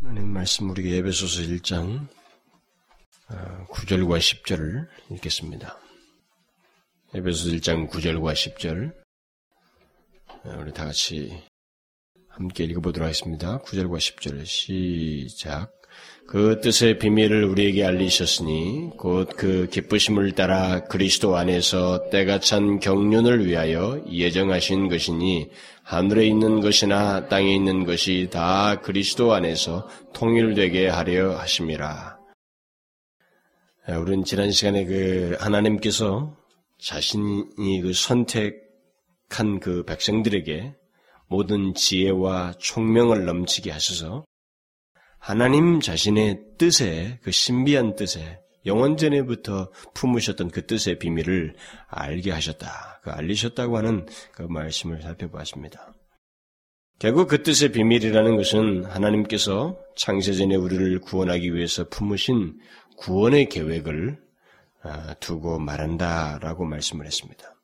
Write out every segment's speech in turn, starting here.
하나님 말씀 우리 에베소서 1장 9절과 어, 10절을 읽겠습니다. 에베소서 1장 9절과 10절 어, 우리 다 같이 함께 읽어보도록 하겠습니다. 9절과 10절 시작 그 뜻의 비밀을 우리에게 알리셨으니 곧 그 기쁘심을 따라 그리스도 안에서 때가 찬 경륜을 위하여 예정하신 것이니 하늘에 있는 것이나 땅에 있는 것이 다 그리스도 안에서 통일되게 하려 하심이라. 우리는 지난 시간에 그 하나님께서 자신이 그 선택한 그 백성들에게 모든 지혜와 총명을 넘치게 하셔서 하나님 자신의 뜻에 그 신비한 뜻에 영원전에부터 품으셨던 그 뜻의 비밀을 알게 하셨다. 그 알리셨다고 하는 그 말씀을 살펴보았습니다. 결국 그 뜻의 비밀이라는 것은 하나님께서 창세전에 우리를 구원하기 위해서 품으신 구원의 계획을 아, 두고 말한다라고 말씀을 했습니다.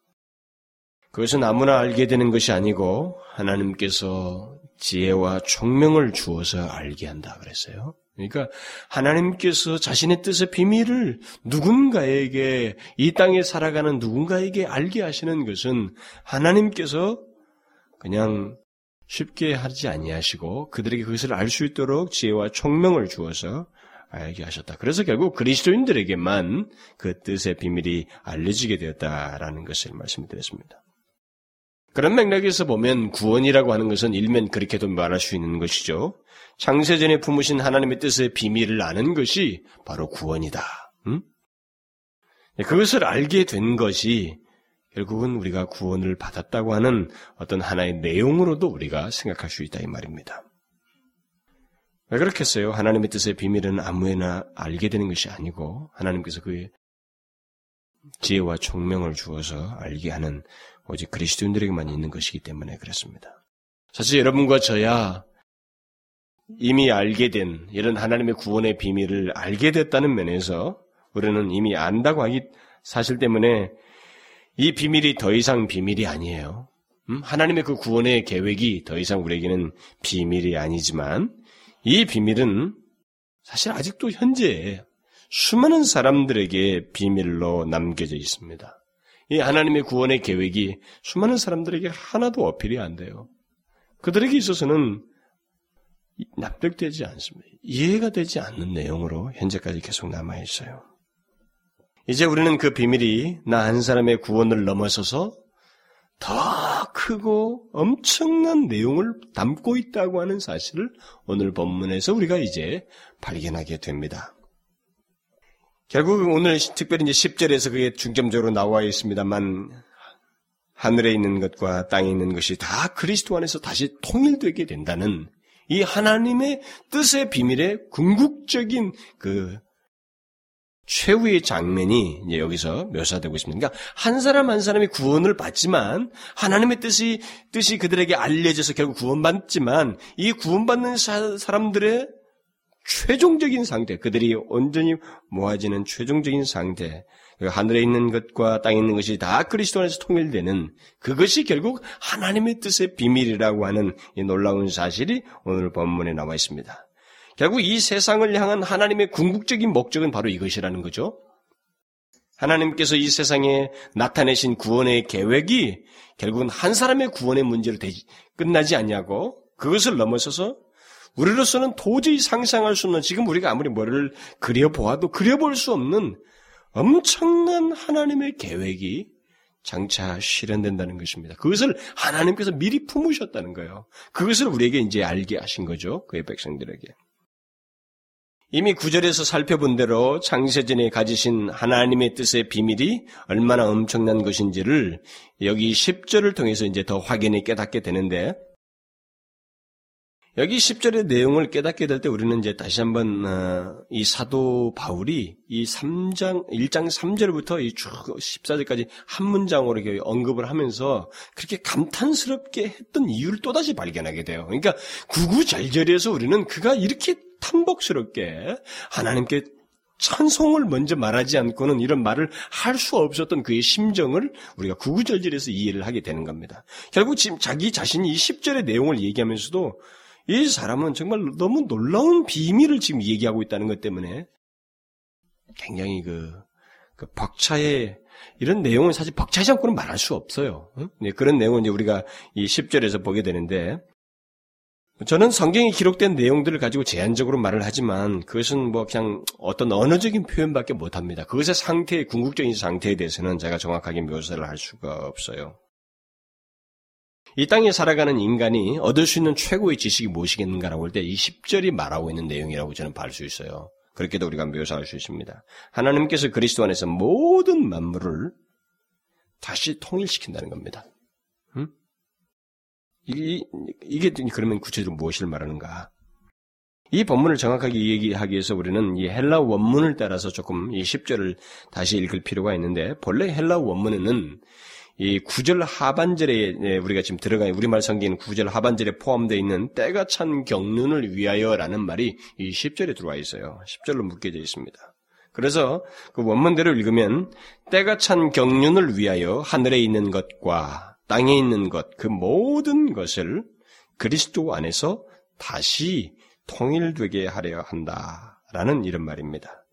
그것은 아무나 알게 되는 것이 아니고 하나님께서 지혜와 총명을 주어서 알게 한다 그랬어요. 그러니까 하나님께서 자신의 뜻의 비밀을 누군가에게 이 땅에 살아가는 누군가에게 알게 하시는 것은 하나님께서 그냥 쉽게 하지 아니하시고 그들에게 그것을 알 수 있도록 지혜와 총명을 주어서 알게 하셨다. 그래서 결국 그리스도인들에게만 그 뜻의 비밀이 알려지게 되었다라는 것을 말씀드렸습니다. 그런 맥락에서 보면 구원이라고 하는 것은 일면 그렇게도 말할 수 있는 것이죠. 창세전에 품으신 하나님의 뜻의 비밀을 아는 것이 바로 구원이다. 음? 그것을 알게 된 것이 결국은 우리가 구원을 받았다고 하는 어떤 하나의 내용으로도 우리가 생각할 수 있다 이 말입니다. 왜 그렇겠어요? 하나님의 뜻의 비밀은 아무에나 알게 되는 것이 아니고 하나님께서 그의 지혜와 총명을 주어서 알게 하는 오직 그리스도인들에게만 있는 것이기 때문에 그렇습니다. 사실 여러분과 저야 이미 알게 된 이런 하나님의 구원의 비밀을 알게 됐다는 면에서 우리는 이미 안다고 하기 사실 때문에 이 비밀이 더 이상 비밀이 아니에요. 음? 하나님의 그 구원의 계획이 더 이상 우리에게는 비밀이 아니지만 이 비밀은 사실 아직도 현재 수많은 사람들에게 비밀로 남겨져 있습니다. 이 하나님의 구원의 계획이 수많은 사람들에게 하나도 어필이 안 돼요. 그들에게 있어서는 납득되지 않습니다. 이해가 되지 않는 내용으로 현재까지 계속 남아 있어요. 이제 우리는 그 비밀이 나 한 사람의 구원을 넘어서서 더 크고 엄청난 내용을 담고 있다고 하는 사실을 오늘 본문에서 우리가 이제 발견하게 됩니다. 결국 오늘 특별히 이제 10절에서 그게 중점적으로 나와 있습니다만 하늘에 있는 것과 땅에 있는 것이 다 그리스도 안에서 다시 통일되게 된다는 이 하나님의 뜻의 비밀의 궁극적인 그 최후의 장면이 이제 여기서 묘사되고 있습니다. 그러니까 한 사람 한 사람이 구원을 받지만 하나님의 뜻이 뜻이 그들에게 알려져서 결국 구원받지만 이 구원받는 사, 사람들의 최종적인 상태, 그들이 온전히 모아지는 최종적인 상태, 그 하늘에 있는 것과 땅에 있는 것이 다 그리스도 안에서 통일되는 그것이 결국 하나님의 뜻의 비밀이라고 하는 이 놀라운 사실이 오늘 본문에 나와 있습니다. 결국 이 세상을 향한 하나님의 궁극적인 목적은 바로 이것이라는 거죠. 하나님께서 이 세상에 나타내신 구원의 계획이 결국은 한 사람의 구원의 문제로 끝나지 않냐고 그것을 넘어서서 우리로서는 도저히 상상할 수 없는 지금 우리가 아무리 뭐를 그려보아도 그려볼 수 없는 엄청난 하나님의 계획이 장차 실현된다는 것입니다. 그것을 하나님께서 미리 품으셨다는 거예요. 그것을 우리에게 이제 알게 하신 거죠. 그의 백성들에게. 이미 구절에서 살펴본 대로 창세전에 가지신 하나님의 뜻의 비밀이 얼마나 엄청난 것인지를 여기 10절을 통해서 이제 더 확연히 깨닫게 되는데 여기 10절의 내용을 깨닫게 될 때 우리는 이제 다시 한번 어, 이 사도 바울이 이 3장 1장 3절부터 이 쭉 14절까지 한 문장으로 이렇게 언급을 하면서 그렇게 감탄스럽게 했던 이유를 또다시 발견하게 돼요. 그러니까 구구절절에서 우리는 그가 이렇게 탐복스럽게 하나님께 찬송을 먼저 말하지 않고는 이런 말을 할 수 없었던 그의 심정을 우리가 구구절절에서 이해를 하게 되는 겁니다. 결국 지금 자기 자신이 이 10절의 내용을 얘기하면서도 이 사람은 정말 너무 놀라운 비밀을 지금 얘기하고 있다는 것 때문에 굉장히 그, 그 벅차에 이런 내용은 사실 벅차지 않고는 말할 수 없어요. 네, 그런 내용은 이제 우리가 이 10절에서 보게 되는데 저는 성경에 기록된 내용들을 가지고 제한적으로 말을 하지만 그것은 뭐 그냥 어떤 언어적인 표현밖에 못 합니다. 그것의 상태, 궁극적인 상태에 대해서는 제가 정확하게 묘사를 할 수가 없어요. 이 땅에 살아가는 인간이 얻을 수 있는 최고의 지식이 무엇이겠는가라고 할 때 이 10절이 말하고 있는 내용이라고 저는 볼 수 있어요. 그렇게도 우리가 묘사할 수 있습니다. 하나님께서 그리스도 안에서 모든 만물을 다시 통일시킨다는 겁니다. 음? 이, 이게 그러면 구체적으로 무엇을 말하는가? 이 본문을 정확하게 얘기하기 위해서 우리는 이 헬라 원문을 따라서 조금 이 10절을 다시 읽을 필요가 있는데 본래 헬라 원문에는 이 구절 하반절에 예, 우리가 지금 들어가 우리말 성경은 구절 하반절에 포함되어 있는 때가 찬 경륜을 위하여라는 말이 이 10절에 들어와 있어요. 10절로 묶여져 있습니다. 그래서 그 원문대로 읽으면 때가 찬 경륜을 위하여 하늘에 있는 것과 땅에 있는 것 그 모든 것을 그리스도 안에서 다시 통일되게 하려 한다라는 이런 말입니다.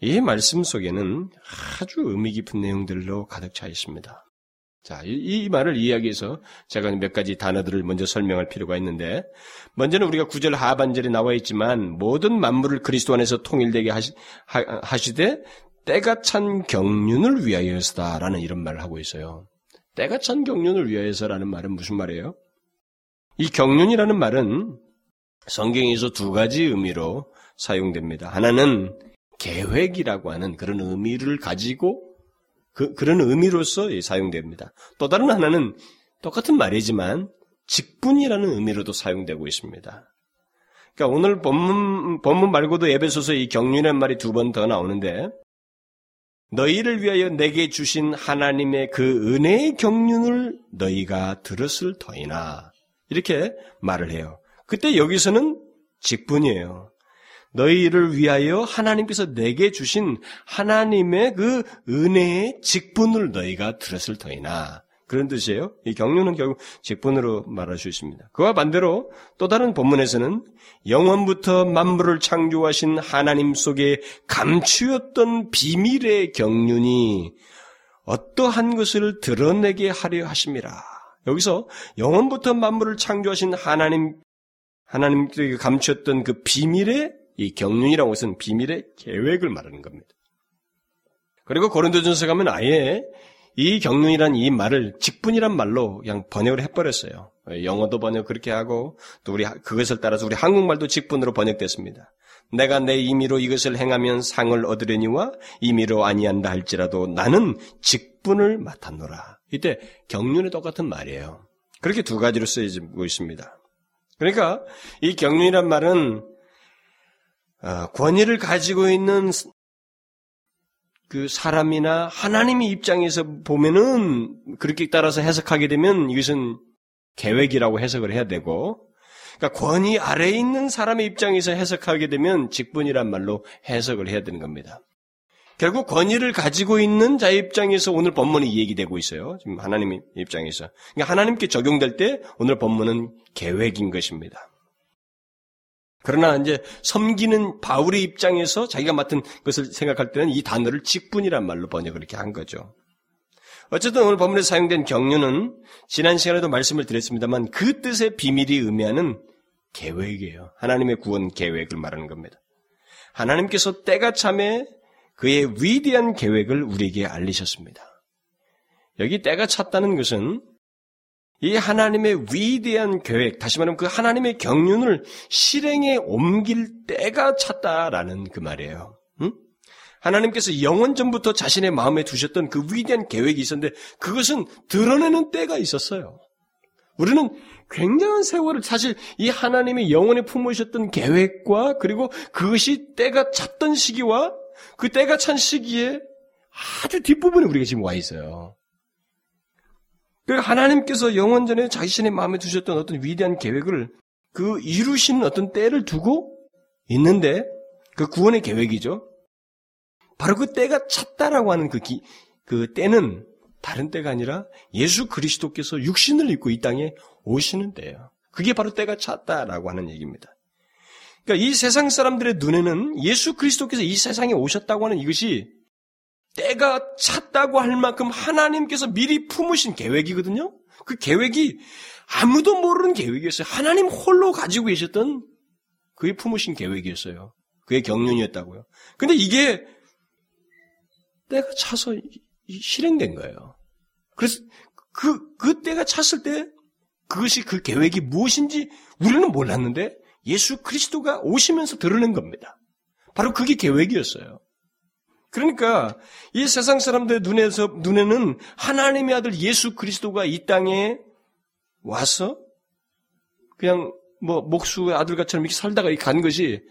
이 말씀 속에는 아주 의미 깊은 내용들로 가득 차 있습니다. 자, 이, 이 말을 이해하기 위해서 제가 몇 가지 단어들을 먼저 설명할 필요가 있는데, 먼저는 우리가 구절 하반절에 나와 있지만, 모든 만물을 그리스도 안에서 통일되게 하시, 하, 시되 때가 찬 경륜을 위하여서다라는 이런 말을 하고 있어요. 때가 찬 경륜을 위하여서라는 말은 무슨 말이에요? 이 경륜이라는 말은 성경에서 두 가지 의미로 사용됩니다. 하나는 계획이라고 하는 그런 의미를 가지고 그, 그런 의미로서 사용됩니다. 또 다른 하나는 똑같은 말이지만 직분이라는 의미로도 사용되고 있습니다. 그러니까 오늘 본문, 본문 말고도 에베소서 이 경륜이라는 말이 두 번 더 나오는데 너희를 위하여 내게 주신 하나님의 그 은혜의 경륜을 너희가 들었을 터이나 이렇게 말을 해요. 그때 여기서는 직분이에요. 너희를 위하여 하나님께서 내게 주신 하나님의 그 은혜의 직분을 너희가 들었을 터이나 그런 뜻이에요. 이 경륜은 결국 직분으로 말할 수 있습니다. 그와 반대로 또 다른 본문에서는 영원부터 만물을 창조하신 하나님 속에 감추었던 비밀의 경륜이 어떠한 것을 드러내게 하려 하심이라. 여기서 영원부터 만물을 창조하신 하나님 하나님께 감추었던 그 비밀의 이 경륜이라는 것은 비밀의 계획을 말하는 겁니다. 그리고 고린도전서 가면 아예 이 경륜이란 이 말을 직분이란 말로 그냥 번역을 해버렸어요. 영어도 번역 그렇게 하고 또 우리 그것을 따라서 우리 한국말도 직분으로 번역됐습니다. 내가 내 임의로 이것을 행하면 상을 얻으려니와 임의로 아니한다 할지라도 나는 직분을 맡았노라. 이때 경륜이 똑같은 말이에요. 그렇게 두 가지로 쓰여지고 있습니다. 그러니까 이 경륜이란 말은 어, 권위를 가지고 있는 그 사람이나 하나님의 입장에서 보면은 그렇게 따라서 해석하게 되면 이것은 계획이라고 해석을 해야 되고, 그러니까 권위 아래에 있는 사람의 입장에서 해석하게 되면 직분이란 말로 해석을 해야 되는 겁니다. 결국 권위를 가지고 있는 자의 입장에서 오늘 본문이 얘기되고 있어요. 지금 하나님의 입장에서. 그러니까 하나님께 적용될 때 오늘 본문은 계획인 것입니다. 그러나 이제 섬기는 바울의 입장에서 자기가 맡은 것을 생각할 때는 이 단어를 직분이란 말로 번역을 이렇게 한 거죠. 어쨌든 오늘 본문에 사용된 경륜은 지난 시간에도 말씀을 드렸습니다만 그 뜻의 비밀이 의미하는 계획이에요. 하나님의 구원 계획을 말하는 겁니다. 하나님께서 때가 참에 그의 위대한 계획을 우리에게 알리셨습니다. 여기 때가 찼다는 것은 이 하나님의 위대한 계획, 다시 말하면 그 하나님의 경륜을 실행에 옮길 때가 찼다라는 그 말이에요. 응? 하나님께서 영원 전부터 자신의 마음에 두셨던 그 위대한 계획이 있었는데 그것은 드러내는 때가 있었어요. 우리는 굉장한 세월을 사실 이 하나님의 영원에 품으셨던 계획과 그리고 그것이 때가 찼던 시기와 그 때가 찬 시기에 아주 뒷부분에 우리가 지금 와 있어요. 그러니까 하나님께서 영원전에 자신의 마음에 두셨던 어떤 위대한 계획을 그 이루신 어떤 때를 두고 있는데 그 구원의 계획이죠. 바로 그 때가 찼다라고 하는 그, 기, 그 때는 다른 때가 아니라 예수 그리스도께서 육신을 입고 이 땅에 오시는 때예요. 그게 바로 때가 찼다라고 하는 얘기입니다. 그러니까 이 세상 사람들의 눈에는 예수 그리스도께서 이 세상에 오셨다고 하는 이것이 때가 찼다고 할 만큼 하나님께서 미리 품으신 계획이거든요. 그 계획이 아무도 모르는 계획이었어요. 하나님 홀로 가지고 계셨던 그의 품으신 계획이었어요. 그의 경륜이었다고요. 근데 이게 때가 차서 실행된 거예요. 그래서 그, 그 때가 찼을 때 그것이 그 계획이 무엇인지 우리는 몰랐는데 예수 그리스도가 오시면서 드러낸 겁니다. 바로 그게 계획이었어요. 그러니까 이 세상 사람들 눈에서 눈에는 하나님의 아들 예수 그리스도가 이 땅에 와서 그냥 뭐 목수의 아들같처럼 이렇게 살다가 간 것이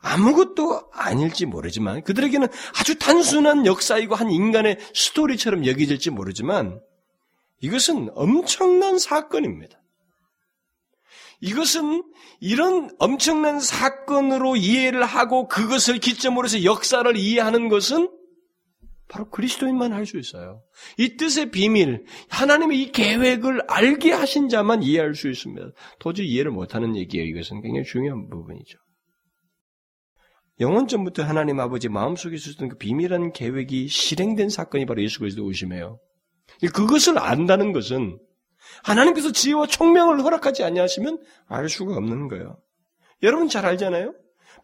아무것도 아닐지 모르지만 그들에게는 아주 단순한 역사이고 한 인간의 스토리처럼 여겨질지 모르지만 이것은 엄청난 사건입니다. 이것은 이런 엄청난 사건으로 이해를 하고 그것을 기점으로 해서 역사를 이해하는 것은 바로 그리스도인만 할 수 있어요. 이 뜻의 비밀, 하나님의 이 계획을 알게 하신 자만 이해할 수 있습니다. 도저히 이해를 못하는 얘기예요. 이것은 굉장히 중요한 부분이죠. 영원 전부터 하나님 아버지 마음속에 있었던 그 비밀한 계획이 실행된 사건이 바로 예수 그리스도 오심이에요. 그것을 안다는 것은 하나님께서 지혜와 총명을 허락하지 않냐하시면 알 수가 없는 거예요. 여러분 잘 알잖아요.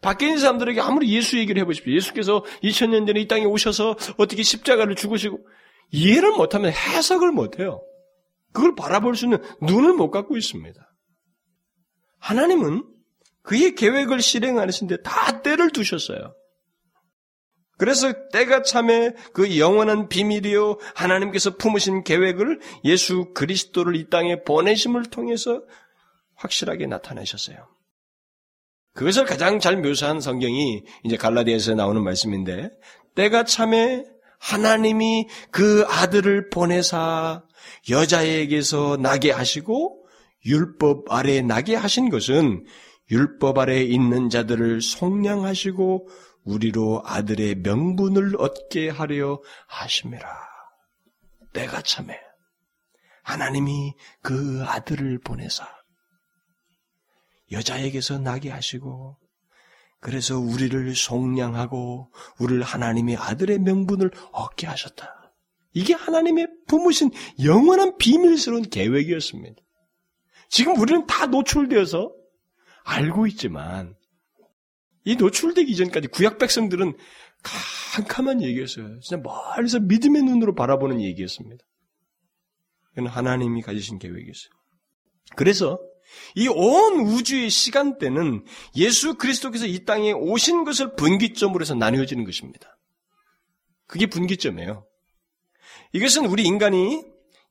밖에 있는 사람들에게 아무리 예수 얘기를 해보십시오. 예수께서 2000년 전에 이 땅에 오셔서 어떻게 십자가를 죽으시고 이해를 못하면 해석을 못해요. 그걸 바라볼 수 있는 눈을 못 갖고 있습니다. 하나님은 그의 계획을 실행하시는데 다 때를 두셨어요. 그래서 때가 참에 그 영원한 비밀이요 하나님께서 품으신 계획을 예수 그리스도를 이 땅에 보내심을 통해서 확실하게 나타내셨어요. 그것을 가장 잘 묘사한 성경이 이제 갈라디아에서 나오는 말씀인데 때가 참에 하나님이 그 아들을 보내사 여자에게서 나게 하시고 율법 아래 나게 하신 것은 율법 아래 있는 자들을 속량하시고 우리로 아들의 명분을 얻게 하려 하심이라. 내가 참해. 하나님이 그 아들을 보내사 여자에게서 나게 하시고 그래서 우리를 속량하고 우리를 하나님의 아들의 명분을 얻게 하셨다. 이게 하나님의 부무신 영원한 비밀스러운 계획이었습니다. 지금 우리는 다 노출되어서 알고 있지만 이 노출되기 이전까지 구약 백성들은 캄캄한 얘기였어요. 진짜 멀리서 믿음의 눈으로 바라보는 얘기였습니다. 이건 하나님이 가지신 계획이었어요. 그래서 이 온 우주의 시간대는 예수 그리스도께서 이 땅에 오신 것을 분기점으로 해서 나뉘어지는 것입니다. 그게 분기점이에요. 이것은 우리 인간이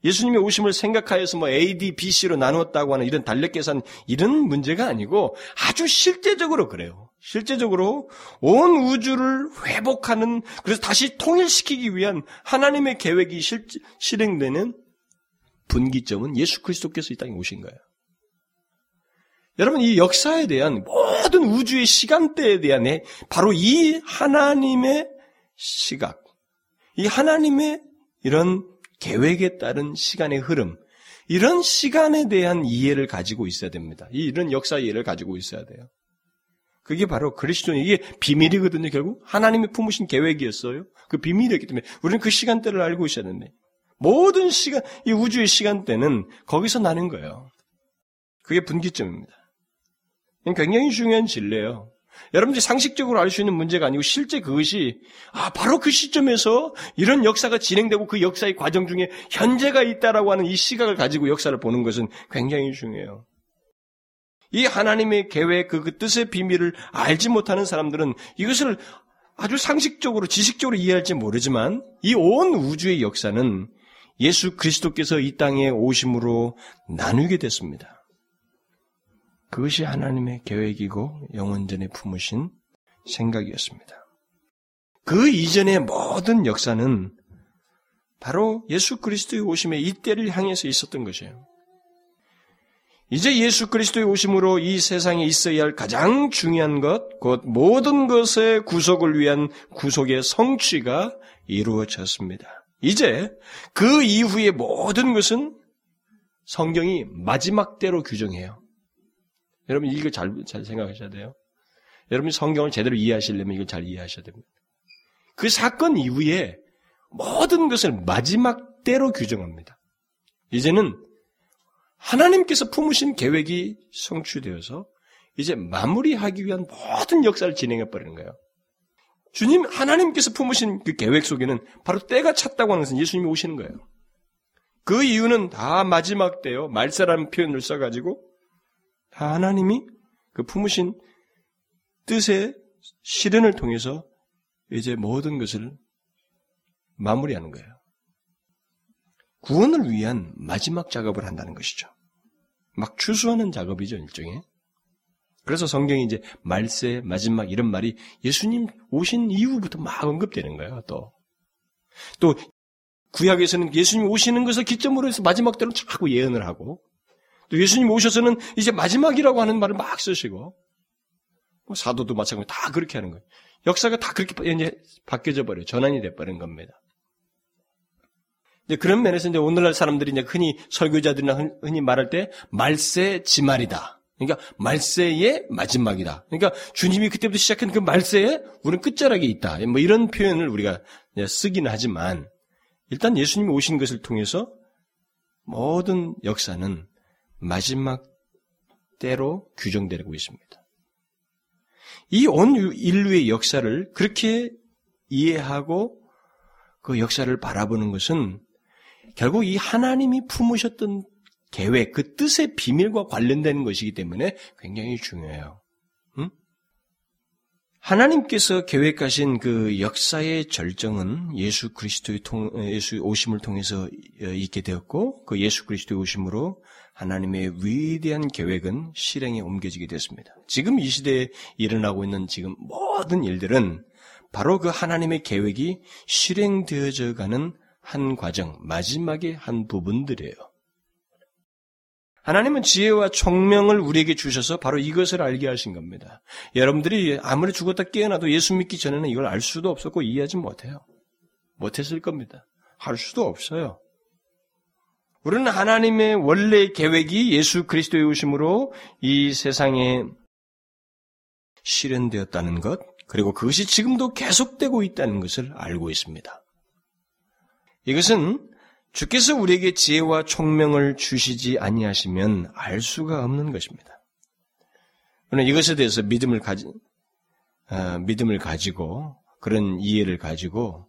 예수님의 오심을 생각하여서 뭐 AD, BC로 나누었다고 하는 이런 달력 계산 이런 문제가 아니고 아주 실제적으로 그래요. 실제적으로 온 우주를 회복하는 그래서 다시 통일시키기 위한 하나님의 계획이 실, 실행되는 분기점은 예수 그리스도께서 이 땅에 오신 거예요. 여러분 이 역사에 대한 모든 우주의 시간대에 대한 바로 이 하나님의 시각, 이 하나님의 이런 계획에 따른 시간의 흐름, 이런 시간에 대한 이해를 가지고 있어야 됩니다. 이런 역사 이해를 가지고 있어야 돼요. 그게 바로 그리스도 이게 비밀이거든요. 결국 하나님이 품으신 계획이었어요. 그 비밀이었기 때문에 우리는 그 시간대를 알고 있어야 되는데 모든 시간 이 우주의 시간대는 거기서 나는 거예요. 그게 분기점입니다. 굉장히 중요한 진리예요. 여러분들이 상식적으로 알 수 있는 문제가 아니고 실제 그것이 아 바로 그 시점에서 이런 역사가 진행되고 그 역사의 과정 중에 현재가 있다라고 하는 이 시각을 가지고 역사를 보는 것은 굉장히 중요해요. 이 하나님의 계획 그, 그 뜻의 비밀을 알지 못하는 사람들은 이것을 아주 상식적으로 지식적으로 이해할지 모르지만 이 온 우주의 역사는 예수 그리스도께서 이 땅에 오심으로 나누게 됐습니다. 그것이 하나님의 계획이고 영원전에 품으신 생각이었습니다. 그 이전의 모든 역사는 바로 예수 그리스도의 오심에 이때를 향해서 있었던 것이에요. 이제 예수 그리스도의 오심으로 이 세상에 있어야 할 가장 중요한 것, 곧 모든 것의 구속을 위한 구속의 성취가 이루어졌습니다. 이제 그 이후의 모든 것은 성경이 마지막 때로 규정해요. 여러분 이거 잘, 잘 생각하셔야 돼요. 여러분이 성경을 제대로 이해하시려면 이걸 잘 이해하셔야 됩니다. 그 사건 이후에 모든 것을 마지막 때로 규정합니다. 이제는 하나님께서 품으신 계획이 성취되어서 이제 마무리하기 위한 모든 역사를 진행해 버리는 거예요. 주님 하나님께서 품으신 그 계획 속에는 바로 때가 찼다고 하는 것은 예수님이 오시는 거예요. 그 이유는 다 마지막 때요. 말세라는 표현을 써가지고 하나님이 그 품으신 뜻의 실현을 통해서 이제 모든 것을 마무리하는 거예요. 구원을 위한 마지막 작업을 한다는 것이죠. 막 추수하는 작업이죠, 일종의. 그래서 성경이 이제 말세, 마지막 이런 말이 예수님 오신 이후부터 막 언급되는 거예요, 또. 또, 구약에서는 예수님 오시는 것을 기점으로 해서 마지막 때로 자꾸 예언을 하고, 또 예수님 오셔서는 이제 마지막이라고 하는 말을 막 쓰시고, 뭐 사도도 마찬가지로 다 그렇게 하는 거예요. 역사가 다 그렇게 이제 바뀌어져 버려요. 전환이 돼버린 겁니다. 그런 면에서 이제 오늘날 사람들이 이제 흔히 설교자들이나 흔히 말할 때 말세 지말이다. 그러니까 말세의 마지막이다. 그러니까 주님이 그때부터 시작한 그 말세에 우리는 끝자락에 있다. 뭐 이런 표현을 우리가 쓰기는 하지만 일단 예수님이 오신 것을 통해서 모든 역사는 마지막 때로 규정되고 있습니다. 이 온 인류의 역사를 그렇게 이해하고 그 역사를 바라보는 것은 결국 이 하나님이 품으셨던 계획, 그 뜻의 비밀과 관련된 것이기 때문에 굉장히 중요해요. 응? 하나님께서 계획하신 그 역사의 절정은 예수 그리스도의 통, 예수 오심을 통해서 있게 되었고, 그 예수 그리스도의 오심으로 하나님의 위대한 계획은 실행에 옮겨지게 됐습니다. 지금 이 시대에 일어나고 있는 지금 모든 일들은 바로 그 하나님의 계획이 실행되어져 가는 한 과정, 마지막의 한 부분들이에요. 하나님은 지혜와 총명을 우리에게 주셔서 바로 이것을 알게 하신 겁니다. 여러분들이 아무리 죽었다 깨어나도 예수 믿기 전에는 이걸 알 수도 없었고 이해하지 못해요. 못했을 겁니다. 할 수도 없어요. 우리는 하나님의 원래 계획이 예수 그리스도의 오심으로 이 세상에 실현되었다는 것, 그리고 그것이 지금도 계속되고 있다는 것을 알고 있습니다. 이것은 주께서 우리에게 지혜와 총명을 주시지 아니하시면 알 수가 없는 것입니다. 그러나 이것에 대해서 믿음을 가지, 어, 믿음을 가지고 그런 이해를 가지고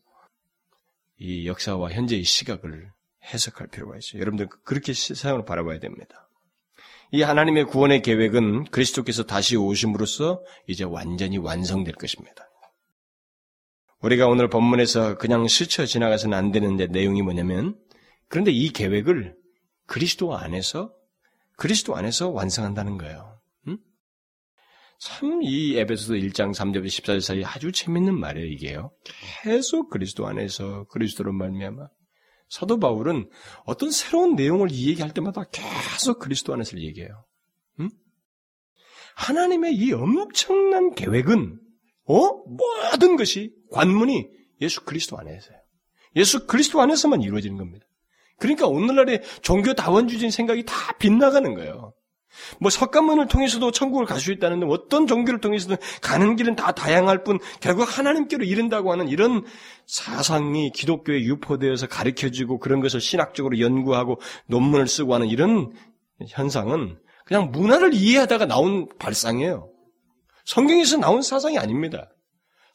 이 역사와 현재의 시각을 해석할 필요가 있어요. 여러분들 그렇게 세상을 바라봐야 됩니다. 이 하나님의 구원의 계획은 그리스도께서 다시 오심으로써 이제 완전히 완성될 것입니다. 우리가 오늘 본문에서 그냥 스쳐 지나가서는 안 되는데 내용이 뭐냐면 그런데 이 계획을 그리스도 안에서 그리스도 안에서 완성한다는 거예요. 음? 참이 에베소서 1장 3절부터 14절 사이 아주 재밌는 말이에요, 이게요. 계속 그리스도 안에서 그리스도로 말미암아 사도 바울은 어떤 새로운 내용을 얘기할 때마다 계속 그리스도 안에서 얘기해요. 음? 하나님의 이 엄청난 계획은 어? 모든 것이 관문이 예수 그리스도 안에서요. 예수 그리스도 안에서만 이루어지는 겁니다. 그러니까 오늘날의 종교 다원주의적인 생각이 다 빗나가는 거예요. 뭐 석가문을 통해서도 천국을 갈 수 있다는데 어떤 종교를 통해서든 가는 길은 다 다양할 뿐 결국 하나님께로 이른다고 하는 이런 사상이 기독교에 유포되어서 가르쳐지고 그런 것을 신학적으로 연구하고 논문을 쓰고 하는 이런 현상은 그냥 문화를 이해하다가 나온 발상이에요. 성경에서 나온 사상이 아닙니다.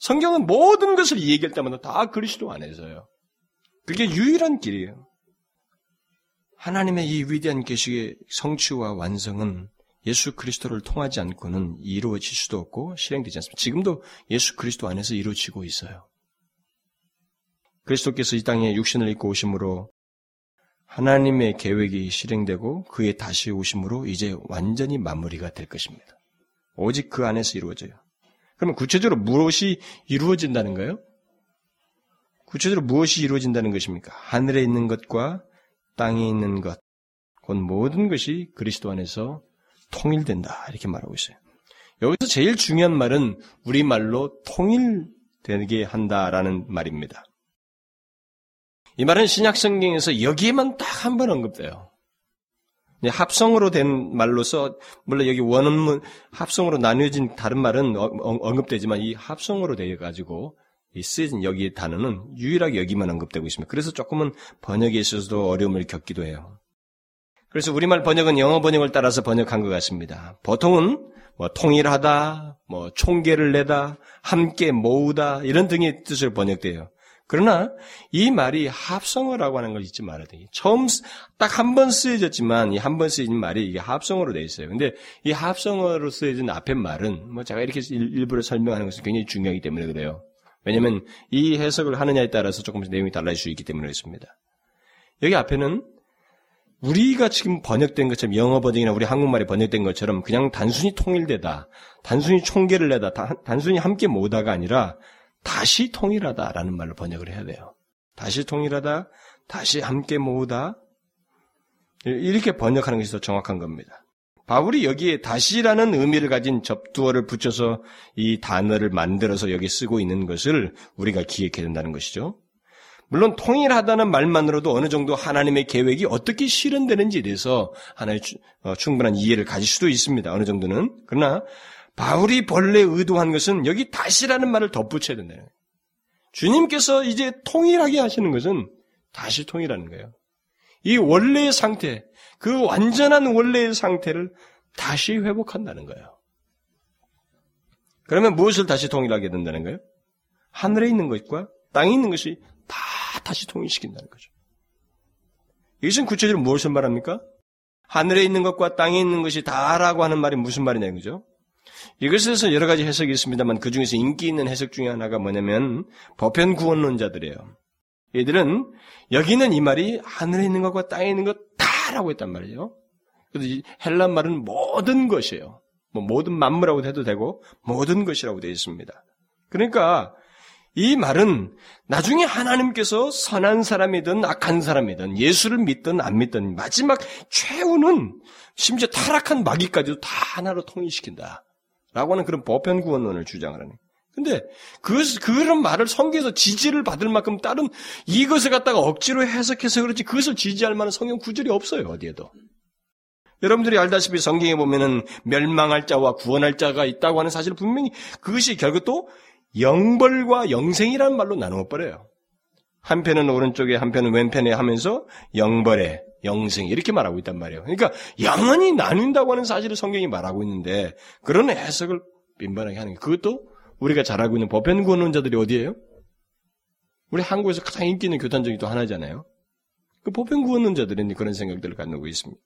성경은 모든 것을 얘기할 때마다 다 그리스도 안에서요. 그게 유일한 길이에요. 하나님의 이 위대한 계식의 성취와 완성은 예수 그리스도를 통하지 않고는 이루어질 수도 없고 실행되지 않습니다. 지금도 예수 그리스도 안에서 이루어지고 있어요. 그리스도께서 이 땅에 육신을 입고 오심으로 하나님의 계획이 실행되고 그의 다시 오심으로 이제 완전히 마무리가 될 것입니다. 오직 그 안에서 이루어져요. 그러면 구체적으로 무엇이 이루어진다는 거예요? 구체적으로 무엇이 이루어진다는 것입니까? 하늘에 있는 것과 땅에 있는 것, 곧 모든 것이 그리스도 안에서 통일된다. 이렇게 말하고 있어요. 여기서 제일 중요한 말은 우리말로 통일되게 한다라는 말입니다. 이 말은 신약 성경에서 여기에만 딱 한 번 언급돼요. 합성으로 된 말로서 물론 여기 원어문 합성으로 나뉘어진 다른 말은 어, 어, 언급되지만 이 합성으로 되어 가지고 이 쓰여진 여기 단어는 유일하게 여기만 언급되고 있습니다. 그래서 조금은 번역에 있어서도 어려움을 겪기도 해요. 그래서 우리말 번역은 영어 번역을 따라서 번역한 것 같습니다. 보통은 뭐 통일하다, 뭐 총계를 내다, 함께 모으다 이런 등의 뜻으로 번역돼요. 그러나 이 말이 합성어라고 하는 걸 잊지 말아야 돼요. 처음 딱 한 번 쓰여졌지만 이 한 번 쓰여진 말이 이게 합성어로 돼 있어요. 근데 이 합성어로 쓰여진 앞에 말은 뭐 제가 이렇게 일부러 설명하는 것은 굉장히 중요하기 때문에 그래요. 왜냐하면 이 해석을 하느냐에 따라서 조금씩 내용이 달라질 수 있기 때문에 그렇습니다. 여기 앞에는 우리가 지금 번역된 것처럼 영어 번역이나 우리 한국말이 번역된 것처럼 그냥 단순히 통일되다, 단순히 총계를 내다, 단순히 함께 모다가 아니라 다시 통일하다라는 말로 번역을 해야 돼요. 다시 통일하다, 다시 함께 모으다. 이렇게 번역하는 것이 더 정확한 겁니다. 바울이 여기에 다시라는 의미를 가진 접두어를 붙여서 이 단어를 만들어서 여기 쓰고 있는 것을 우리가 기억해야 된다는 것이죠. 물론 통일하다는 말만으로도 어느 정도 하나님의 계획이 어떻게 실현되는지에 대해서 하나의 어, 충분한 이해를 가질 수도 있습니다. 어느 정도는. 그러나 바울이 본래 의도한 것은 여기 다시라는 말을 덧붙여야 거예요. 주님께서 이제 통일하게 하시는 것은 다시 통일하는 거예요. 이 원래의 상태, 그 완전한 원래의 상태를 다시 회복한다는 거예요. 그러면 무엇을 다시 통일하게 된다는 거예요? 하늘에 있는 것과 땅에 있는 것이 다 다시 통일시킨다는 거죠. 이것은 구체적으로 무엇을 말합니까? 하늘에 있는 것과 땅에 있는 것이 다라고 하는 말이 무슨 말이냐 이거죠. 이것에서 여러 가지 해석이 있습니다만 그 중에서 인기 있는 해석 중에 하나가 뭐냐면 보편 구원론자들이에요. 얘들은 여기는 이 말이 하늘에 있는 것과 땅에 있는 것 다라고 했단 말이에요. 그래서 이 헬란 말은 모든 것이에요. 뭐 모든 만물라고 해도 되고 모든 것이라고 되어 있습니다. 그러니까 이 말은 나중에 하나님께서 선한 사람이든 악한 사람이든 예수를 믿든 안 믿든 마지막 최후는 심지어 타락한 마귀까지도 다 하나로 통일시킨다. 라고 하는 그런 보편 구원론을 주장을 하는. 근데 그, 그런 말을 성경에서 지지를 받을 만큼 다른 이것을 갖다가 억지로 해석해서 그렇지 그것을 지지할 만한 성경 구절이 없어요, 어디에도. 여러분들이 알다시피 성경에 보면은 멸망할 자와 구원할 자가 있다고 하는 사실을 분명히 그것이 결국 또 영벌과 영생이라는 말로 나누어 버려요. 한편은 오른쪽에 한편은 왼편에 하면서 영벌에 영생 이렇게 말하고 있단 말이에요. 그러니까 영원히 나뉜다고 하는 사실을 성경이 말하고 있는데 그런 해석을 빈번하게 하는 게 그것도 우리가 잘 알고 있는 보편 구원론자들이 어디예요? 우리 한국에서 가장 인기 있는 교단 중에 또 하나잖아요. 그 보편 구원론자들은 그런 생각들을 갖고 있습니다.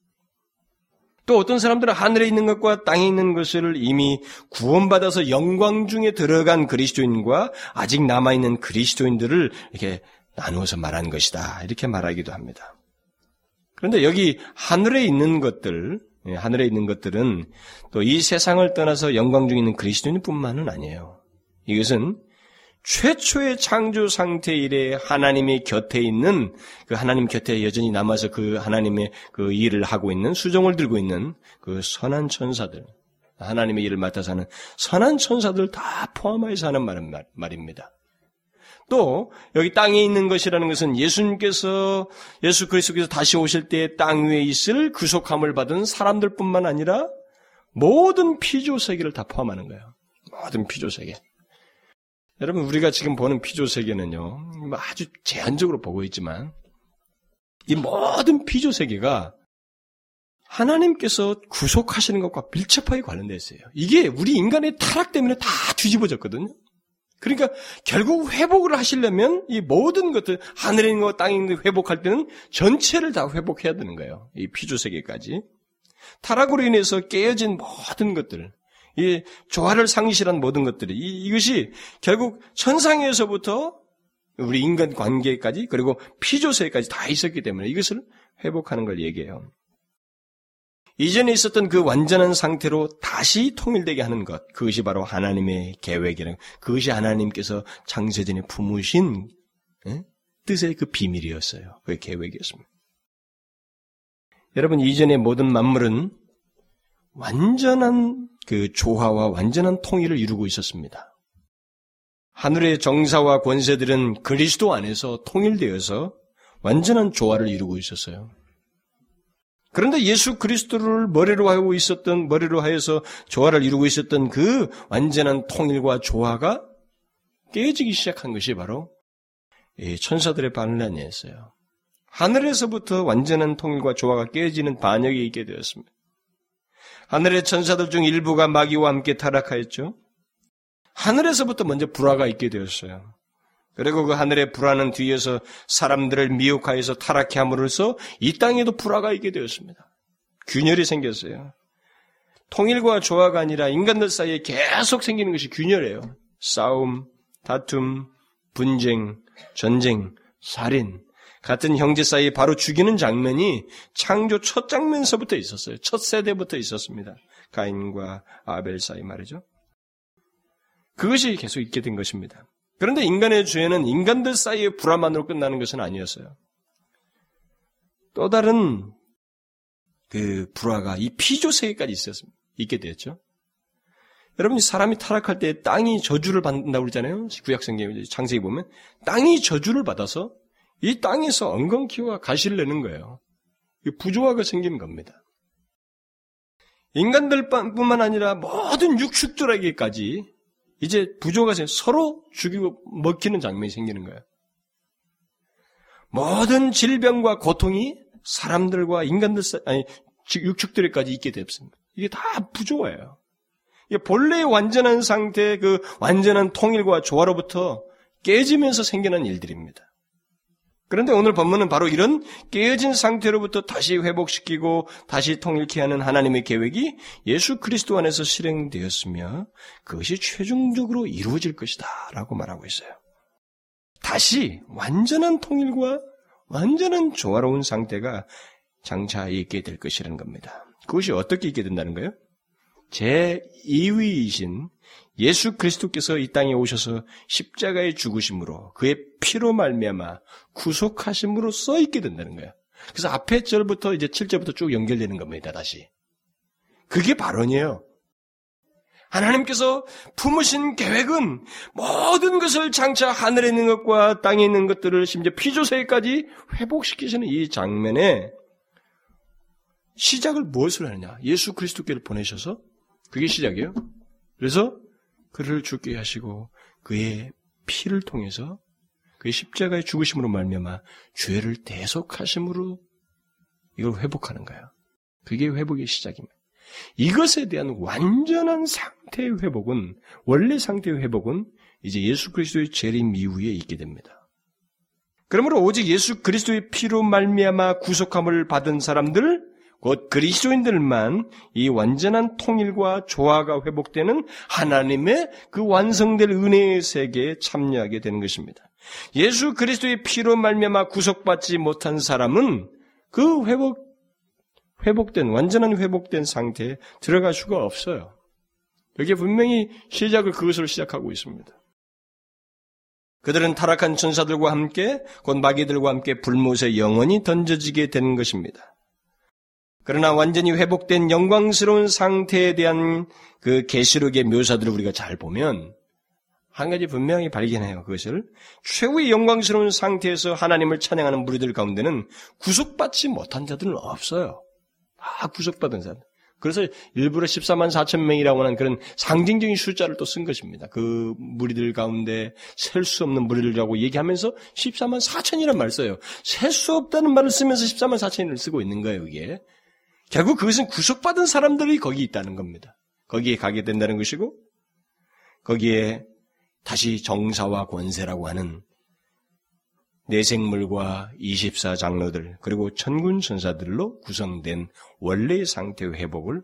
또 어떤 사람들은 하늘에 있는 것과 땅에 있는 것을 이미 구원받아서 영광 중에 들어간 그리스도인과 아직 남아있는 그리스도인들을 이렇게 나누어서 말한 것이다. 이렇게 말하기도 합니다. 그런데 여기 하늘에 있는 것들, 예, 하늘에 있는 것들은 또 이 세상을 떠나서 영광 중에 있는 그리스도인뿐만은 아니에요. 이것은 최초의 창조 상태 이래 하나님의 곁에 있는 그 하나님 곁에 여전히 남아서 그 하나님의 그 일을 하고 있는 수종을 들고 있는 그 선한 천사들, 하나님의 일을 맡아서 하는 선한 천사들 다 포함해서 하는 말, 말입니다. 또 여기 땅에 있는 것이라는 것은 예수님께서 예수 그리스도께서 다시 오실 때 땅 위에 있을 구속함을 받은 사람들뿐만 아니라 모든 피조 세계를 다 포함하는 거예요. 모든 피조 세계. 여러분 우리가 지금 보는 피조 세계는요 뭐 아주 제한적으로 보고 있지만 이 모든 피조 세계가 하나님께서 구속하시는 것과 밀접하게 관련되어 있어요. 이게 우리 인간의 타락 때문에 다 뒤집어졌거든요. 그러니까 결국 회복을 하시려면 이 모든 것들 하늘에 있는 것, 땅에 있는 것 회복할 때는 전체를 다 회복해야 되는 거예요. 이 피조 세계까지. 타락으로 인해서 깨어진 모든 것들, 이 조화를 상실한 모든 것들이 이, 이것이 결국 천상에서부터 우리 인간 관계까지 그리고 피조세까지 다 있었기 때문에 이것을 회복하는 걸 얘기해요. 이전에 있었던 그 완전한 상태로 다시 통일되게 하는 것, 그것이 바로 하나님의 계획이라 그것이 하나님께서 창세전에 품으신 예? 뜻의 그 비밀이었어요. 그 계획이었습니다. 여러분, 이전의 모든 만물은 완전한 그 조화와 완전한 통일을 이루고 있었습니다. 하늘의 정사와 권세들은 그리스도 안에서 통일되어서 완전한 조화를 이루고 있었어요. 그런데 예수 그리스도를 머리로 하고 있었던 머리로 하여서 조화를 이루고 있었던 그 완전한 통일과 조화가 깨지기 시작한 것이 바로 천사들의 반란이었어요. 하늘에서부터 완전한 통일과 조화가 깨지는 반역이 있게 되었습니다. 하늘의 천사들 중 일부가 마귀와 함께 타락하였죠. 하늘에서부터 먼저 불화가 있게 되었어요. 그리고 그 하늘의 불화는 뒤에서 사람들을 미혹하여서 타락해 함으로써 이 땅에도 불화가 있게 되었습니다. 균열이 생겼어요. 통일과 조화가 아니라 인간들 사이에 계속 생기는 것이 균열이에요. 싸움, 다툼, 분쟁, 전쟁, 살인, 같은 형제 사이에 바로 죽이는 장면이 창조 첫 장면서부터 있었어요. 첫 세대부터 있었습니다. 가인과 아벨 사이 말이죠. 그것이 계속 있게 된 것입니다. 그런데 인간의 죄는 인간들 사이의 불화만으로 끝나는 것은 아니었어요. 또 다른 그 불화가 이 피조 세계까지 있었습니다. 있게 되었죠. 여러분, 사람이 타락할 때 땅이 저주를 받는다고 그러잖아요. 구약 성경 창세기 보면 땅이 저주를 받아서 이 땅에서 엉겅퀴와 가시를 내는 거예요. 부조화가 생긴 겁니다. 인간들뿐만 아니라 모든 육축들에게까지 이제 부조가 서로 죽이고 먹히는 장면이 생기는 거예요. 모든 질병과 고통이 사람들과 인간들 아니 육축들에까지 있게 됐습니다. 이게 다 부조예요. 본래의 완전한 상태, 그 완전한 통일과 조화로부터 깨지면서 생기는 일들입니다. 그런데 오늘 본문은 바로 이런 깨어진 상태로부터 다시 회복시키고 다시 통일케 하는 하나님의 계획이 예수 그리스도 안에서 실행되었으며 그것이 최종적으로 이루어질 것이다 라고 말하고 있어요. 다시 완전한 통일과 완전한 조화로운 상태가 장차 있게 될 것이라는 겁니다. 그것이 어떻게 있게 된다는 거예요? 제 2위이신 예수 그리스도께서 이 땅에 오셔서 십자가의 죽으심으로 그의 피로 말미암아 구속하심으로 써 있게 된다는 거예요. 그래서 앞에 절부터 이제 7절부터 쭉 연결되는 겁니다. 다시. 그게 발언이에요. 하나님께서 품으신 계획은 모든 것을 장차 하늘에 있는 것과 땅에 있는 것들을 심지어 피조세까지 회복시키시는 이 장면에 시작을 무엇을 하느냐? 예수 그리스도께를 보내셔서 그게 시작이에요. 그래서 그를 죽게 하시고 그의 피를 통해서 그의 십자가의 죽으심으로 말미암아 죄를 대속하심으로 이걸 회복하는 거예요. 그게 회복의 시작입니다. 이것에 대한 완전한 상태의 회복은 원래 상태의 회복은 이제 예수 그리스도의 재림 이후에 있게 됩니다. 그러므로 오직 예수 그리스도의 피로 말미암아 구속함을 받은 사람들 곧 그리스도인들만 이 완전한 통일과 조화가 회복되는 하나님의 그 완성될 은혜의 세계에 참여하게 되는 것입니다. 예수 그리스도의 피로 말미암아 구속받지 못한 사람은 그 회복 회복된 완전한 회복된 상태에 들어갈 수가 없어요. 여기에 분명히 시작을 그것으로 시작하고 있습니다. 그들은 타락한 천사들과 함께 곧 마귀들과 함께 불못에 영원히 던져지게 되는 것입니다. 그러나 완전히 회복된 영광스러운 상태에 대한 그 계시록의 묘사들을 우리가 잘 보면 한 가지 분명히 발견해요. 그것을 최후의 영광스러운 상태에서 하나님을 찬양하는 무리들 가운데는 구속받지 못한 자들은 없어요. 다 구속받은 자들. 그래서 일부러 14만 4천 명이라고 하는 그런 상징적인 숫자를 또 쓴 것입니다. 그 무리들 가운데 셀 수 없는 무리들이라고 얘기하면서 14만 4천이란 말 써요. 셀 수 없다는 말을 쓰면서 14만 4천을 쓰고 있는 거예요, 이게. 결국 그것은 구속받은 사람들이 거기 있다는 겁니다. 거기에 가게 된다는 것이고, 거기에 다시 정사와 권세라고 하는 내생물과 24장로들, 그리고 천군 천사들로 구성된 원래의 상태 회복을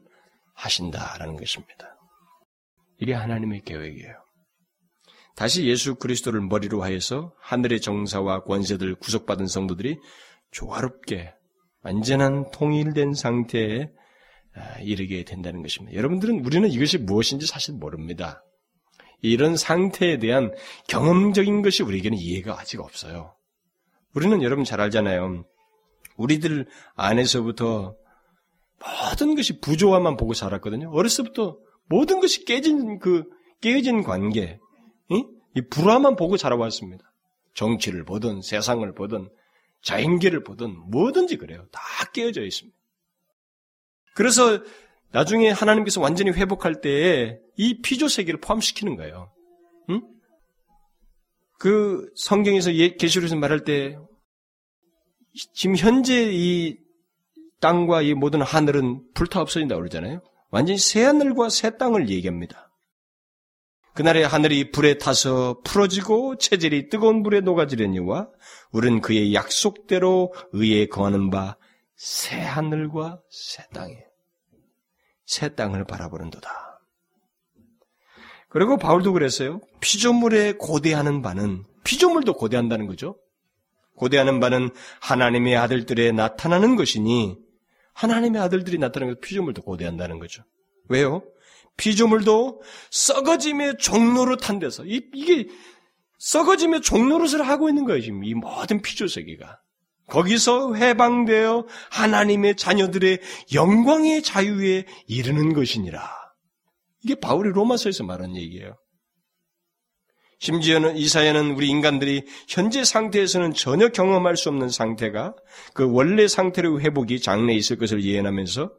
하신다라는 것입니다. 이게 하나님의 계획이에요. 다시 예수 그리스도를 머리로 하여서 하늘의 정사와 권세들 구속받은 성도들이 조화롭게 완전한 통일된 상태에 아, 이르게 된다는 것입니다. 여러분들은 우리는 이것이 무엇인지 사실 모릅니다. 이런 상태에 대한 경험적인 것이 우리에게는 이해가 아직 없어요. 우리는 여러분 잘 알잖아요. 우리들 안에서부터 모든 것이 부조화만 보고 자랐거든요. 어렸을 때부터 모든 것이 깨진 그 깨진 관계, 이 불화만 보고 자라왔습니다. 정치를 보든 세상을 보든 자연계를 보든 뭐든지 그래요. 다 깨어져 있습니다. 그래서 나중에 하나님께서 완전히 회복할 때에 이 피조 세계를 포함시키는 거예요. 응? 그 성경에서 예, 계시록에서 말할 때 지금 현재 이 땅과 이 모든 하늘은 불타 없어진다고 그러잖아요. 완전히 새 하늘과 새 땅을 얘기합니다. 그날에 하늘이 불에 타서 풀어지고 체질이 뜨거운 불에 녹아지려니와 우리는 그의 약속대로 의에 거하는 바 새 하늘과 새 땅에 새 땅을 바라보는도다. 그리고 바울도 그랬어요. 피조물에 고대하는 바는 피조물도 고대한다는 거죠. 고대하는 바는 하나님의 아들들에 나타나는 것이니 하나님의 아들들이 나타나는 것 피조물도 고대한다는 거죠. 왜요? 피조물도 썩어짐의 종로로 탄 데서 이, 이게 썩어짐의 종로릇을 하고 있는 거예요. 지금 이 모든 피조 세계가 거기서 해방되어 하나님의 자녀들의 영광의 자유에 이르는 것이니라. 이게 바울이 로마서에서 말한 얘기예요. 심지어는 이사야는 우리 인간들이 현재 상태에서는 전혀 경험할 수 없는 상태가 그 원래 상태로 회복이 장래에 있을 것을 예언하면서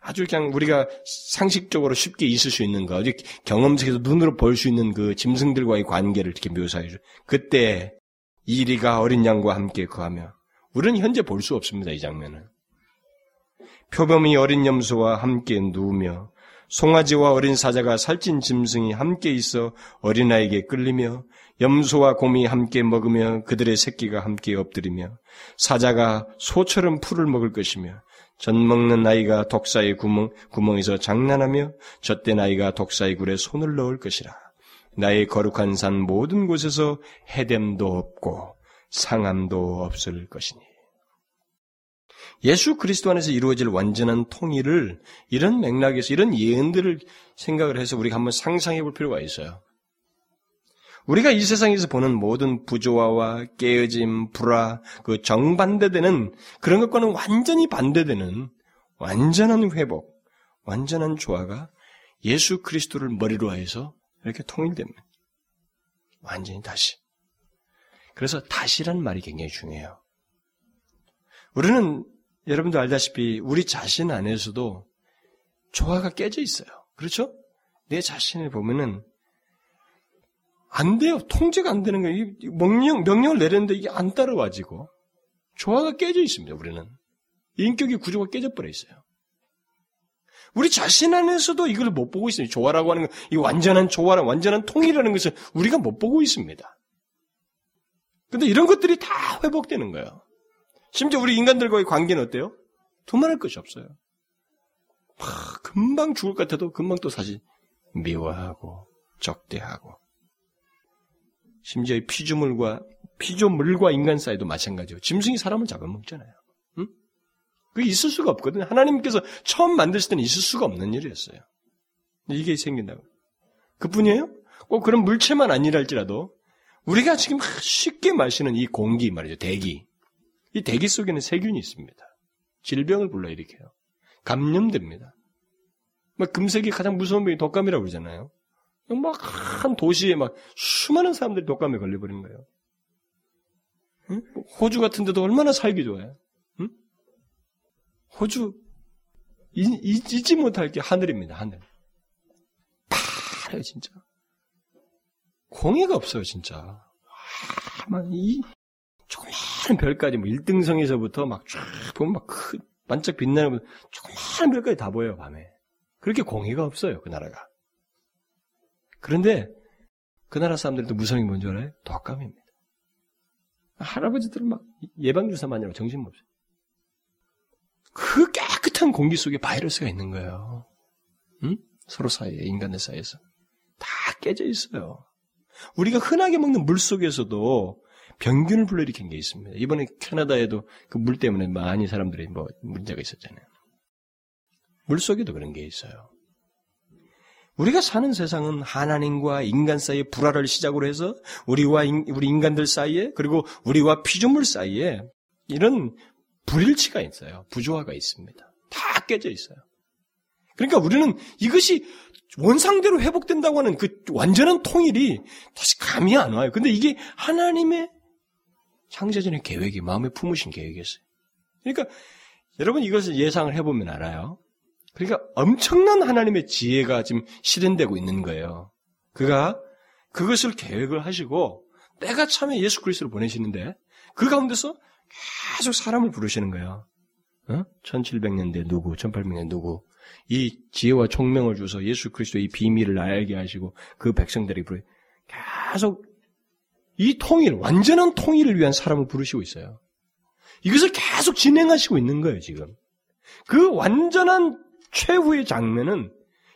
아주 그냥 우리가 상식적으로 쉽게 있을 수 있는 거, 경험 속에서 눈으로 볼 수 있는 그 짐승들과의 관계를 이렇게 묘사해 줘. 그때 이리가 어린 양과 함께 거하며 우리는 현재 볼 수 없습니다. 이 장면을. 표범이 어린 염소와 함께 누우며 송아지와 어린 사자가 살찐 짐승이 함께 있어 어린아이에게 끌리며 염소와 곰이 함께 먹으며 그들의 새끼가 함께 엎드리며 사자가 소처럼 풀을 먹을 것이며 젖 먹는 아이가 독사의 구멍, 구멍에서 장난하며 젖된 아이가 독사의 굴에 손을 넣을 것이라. 나의 거룩한 산 모든 곳에서 해됨도 없고 상함도 없을 것이니. 예수 그리스도 안에서 이루어질 완전한 통일을 이런 맥락에서 이런 예언들을 생각을 해서 우리가 한번 상상해 볼 필요가 있어요. 우리가 이 세상에서 보는 모든 부조화와 깨어짐, 불화, 그 정반대되는 그런 것과는 완전히 반대되는 완전한 회복, 완전한 조화가 예수 그리스도를 머리로 하여서 이렇게 통일됩니다. 완전히 다시. 그래서 다시란 말이 굉장히 중요해요. 우리는 여러분도 알다시피 우리 자신 안에서도 조화가 깨져 있어요. 그렇죠? 내 자신을 보면은 안 돼요. 통제가 안 되는 거예요. 명령, 명령을 내렸는데 이게 안 따라와지고 조화가 깨져 있습니다. 우리는. 인격의 구조가 깨져버려 있어요. 우리 자신 안에서도 이걸 못 보고 있어요. 조화라고 하는 거, 이 완전한 조화라, 완전한 통일이라는 것을 우리가 못 보고 있습니다. 근데 이런 것들이 다 회복되는 거예요. 심지어 우리 인간들과의 관계는 어때요? 두말할 것이 없어요. 막 금방 죽을 것 같아도 금방 또 사실 미워하고 적대하고 심지어 피조물과 피조물과 인간 사이도 마찬가지예요. 짐승이 사람을 잡아먹잖아요. 응? 그게 있을 수가 없거든요. 하나님께서 처음 만드실 때는 있을 수가 없는 일이었어요. 이게 생긴다고. 그뿐이에요? 꼭 그런 물체만 아니랄지라도 우리가 지금 쉽게 마시는 이 공기 말이죠. 대기. 이 대기 속에는 세균이 있습니다. 질병을 불러일으켜요. 감염됩니다. 막 금색이 가장 무서운 병이 독감이라고 그러잖아요. 막 한 도시에 막 수많은 사람들이 독감에 걸려버리는 거예요. 응? 호주 같은 데도 얼마나 살기 좋아요. 응? 호주 잊, 잊지 못할 게 하늘입니다. 하늘. 파래요 진짜. 공해가 없어요 진짜. 와, 이 조그마한 별까지 뭐 1등성에서부터 막 쫙 보면 막 큰, 반짝 빛나는 조그마한 별까지 다 보여요, 밤에. 그렇게 공해가 없어요, 그 나라가. 그런데 그 나라 사람들도 무성이 뭔지 알아요? 독감입니다. 할아버지들은 막 예방주사만 이라고 정신 없어요. 그 깨끗한 공기 속에 바이러스가 있는 거예요. 응? 서로 사이에, 인간들 사이에서. 다 깨져 있어요. 우리가 흔하게 먹는 물 속에서도 병균을 불러일으킨 게 있습니다. 이번에 캐나다에도 그 물 때문에 많이 사람들이 뭐 문제가 있었잖아요. 물 속에도 그런 게 있어요. 우리가 사는 세상은 하나님과 인간 사이의 불화를 시작으로 해서 우리와 인, 우리 인간들 사이에 그리고 우리와 피조물 사이에 이런 불일치가 있어요. 부조화가 있습니다. 다 깨져 있어요. 그러니까 우리는 이것이 원상대로 회복된다고 하는 그 완전한 통일이 다시 감이 안 와요. 근데 이게 하나님의 창세전의 계획이 마음에 품으신 계획이었어요. 그러니까 여러분 이것을 예상을 해보면 알아요. 그러니까 엄청난 하나님의 지혜가 지금 실현되고 있는 거예요. 그가 그것을 계획을 하시고 때가 참에 예수 그리스도를 보내시는데 그 가운데서 계속 사람을 부르시는 거예요. 어? 1700년대 누구, 1800년대 누구 이 지혜와 총명을 주서 예수 그리스도의 비밀을 알게 하시고 그 백성들이 부르 계속 이 통일, 완전한 통일을 위한 사람을 부르시고 있어요. 이것을 계속 진행하시고 있는 거예요, 지금. 그 완전한 최후의 장면은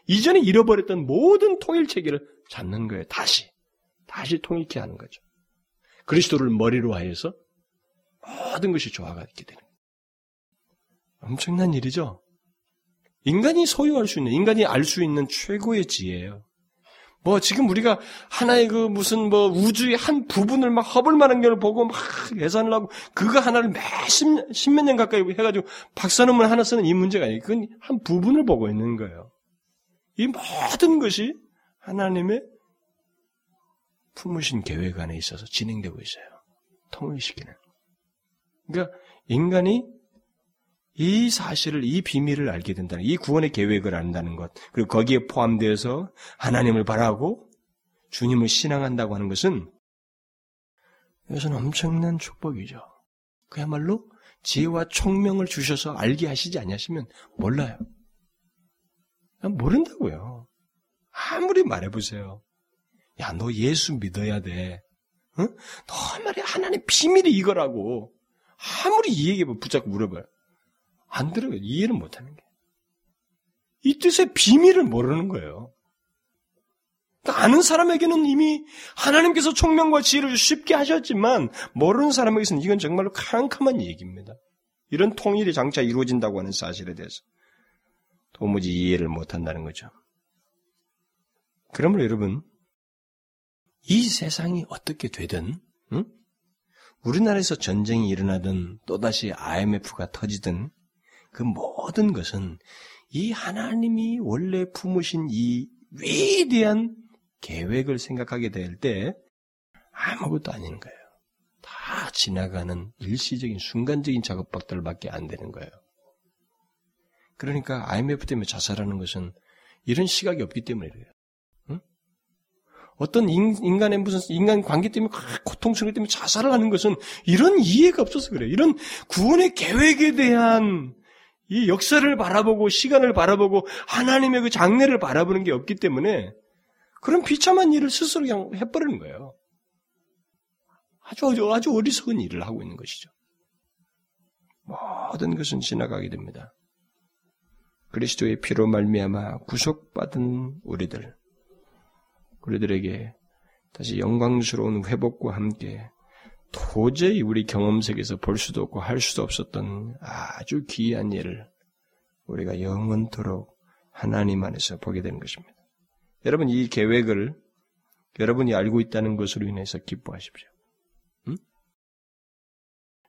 이전에 잃어버렸던 모든 통일 체계를 잡는 거예요, 다시. 다시 통일케 하는 거죠. 그리스도를 머리로 하여서 모든 것이 조화가 있게 되는 거예요. 엄청난 일이죠? 인간이 소유할 수 있는, 인간이 알 수 있는 최고의 지혜예요. 뭐 지금 우리가 하나의 그 무슨 뭐 우주의 한 부분을 막 허블 만한 걸 보고 막 계산을 하고 그거 하나를 몇십 십몇 년 가까이 해가지고 박사 논문 하나 쓰는 이 문제가 아니에요. 그건 한 부분을 보고 있는 거예요. 이 모든 것이 하나님의 품으신 계획 안에 있어서 진행되고 있어요. 통일시키는. 그러니까 인간이 이 사실을, 이 비밀을 알게 된다는, 이 구원의 계획을 안다는 것, 그리고 거기에 포함되어서 하나님을 바라고 주님을 신앙한다고 하는 것은 이것은 엄청난 축복이죠. 그야말로 지혜와 총명을 주셔서 알게 하시지 않냐시면 몰라요. 모른다고요. 아무리 말해보세요. 야, 너 예수 믿어야 돼. 응? 너 말이야, 하나님 비밀이 이거라고. 아무리 이 얘기 붙잡고 물어봐요. 안 들어요. 이해를 못 하는 게. 이 뜻의 비밀을 모르는 거예요. 그러니까 아는 사람에게는 이미 하나님께서 총명과 지혜를 쉽게 하셨지만 모르는 사람에게서는 이건 정말로 캄캄한 얘기입니다. 이런 통일이 장차 이루어진다고 하는 사실에 대해서 도무지 이해를 못한다는 거죠. 그러므로 여러분 이 세상이 어떻게 되든 응? 우리나라에서 전쟁이 일어나든 또다시 IMF가 터지든 그 모든 것은 이 하나님이 원래 품으신 이 위대한 계획을 생각하게 될 때 아무것도 아닌 거예요. 다 지나가는 일시적인 순간적인 작업박들밖에 안 되는 거예요. 그러니까 IMF 때문에 자살하는 것은 이런 시각이 없기 때문에 그래요. 응? 어떤 인, 간의 무슨 인간 관계 때문에 고통스러운 때문에 자살을 하는 것은 이런 이해가 없어서 그래요. 이런 구원의 계획에 대한 이 역사를 바라보고 시간을 바라보고 하나님의 그 장래를 바라보는 게 없기 때문에 그런 비참한 일을 스스로 그냥 해버리는 거예요. 아주 아주 아주 어리석은 일을 하고 있는 것이죠. 모든 것은 지나가게 됩니다. 그리스도의 피로 말미암아 구속받은 우리들, 우리들에게 다시 영광스러운 회복과 함께 도저히 우리 경험 세계에서 볼 수도 없고 할 수도 없었던 아주 귀한 일을 우리가 영원토록 하나님 안에서 보게 되는 것입니다. 여러분 이 계획을 여러분이 알고 있다는 것으로 인해서 기뻐하십시오. 음?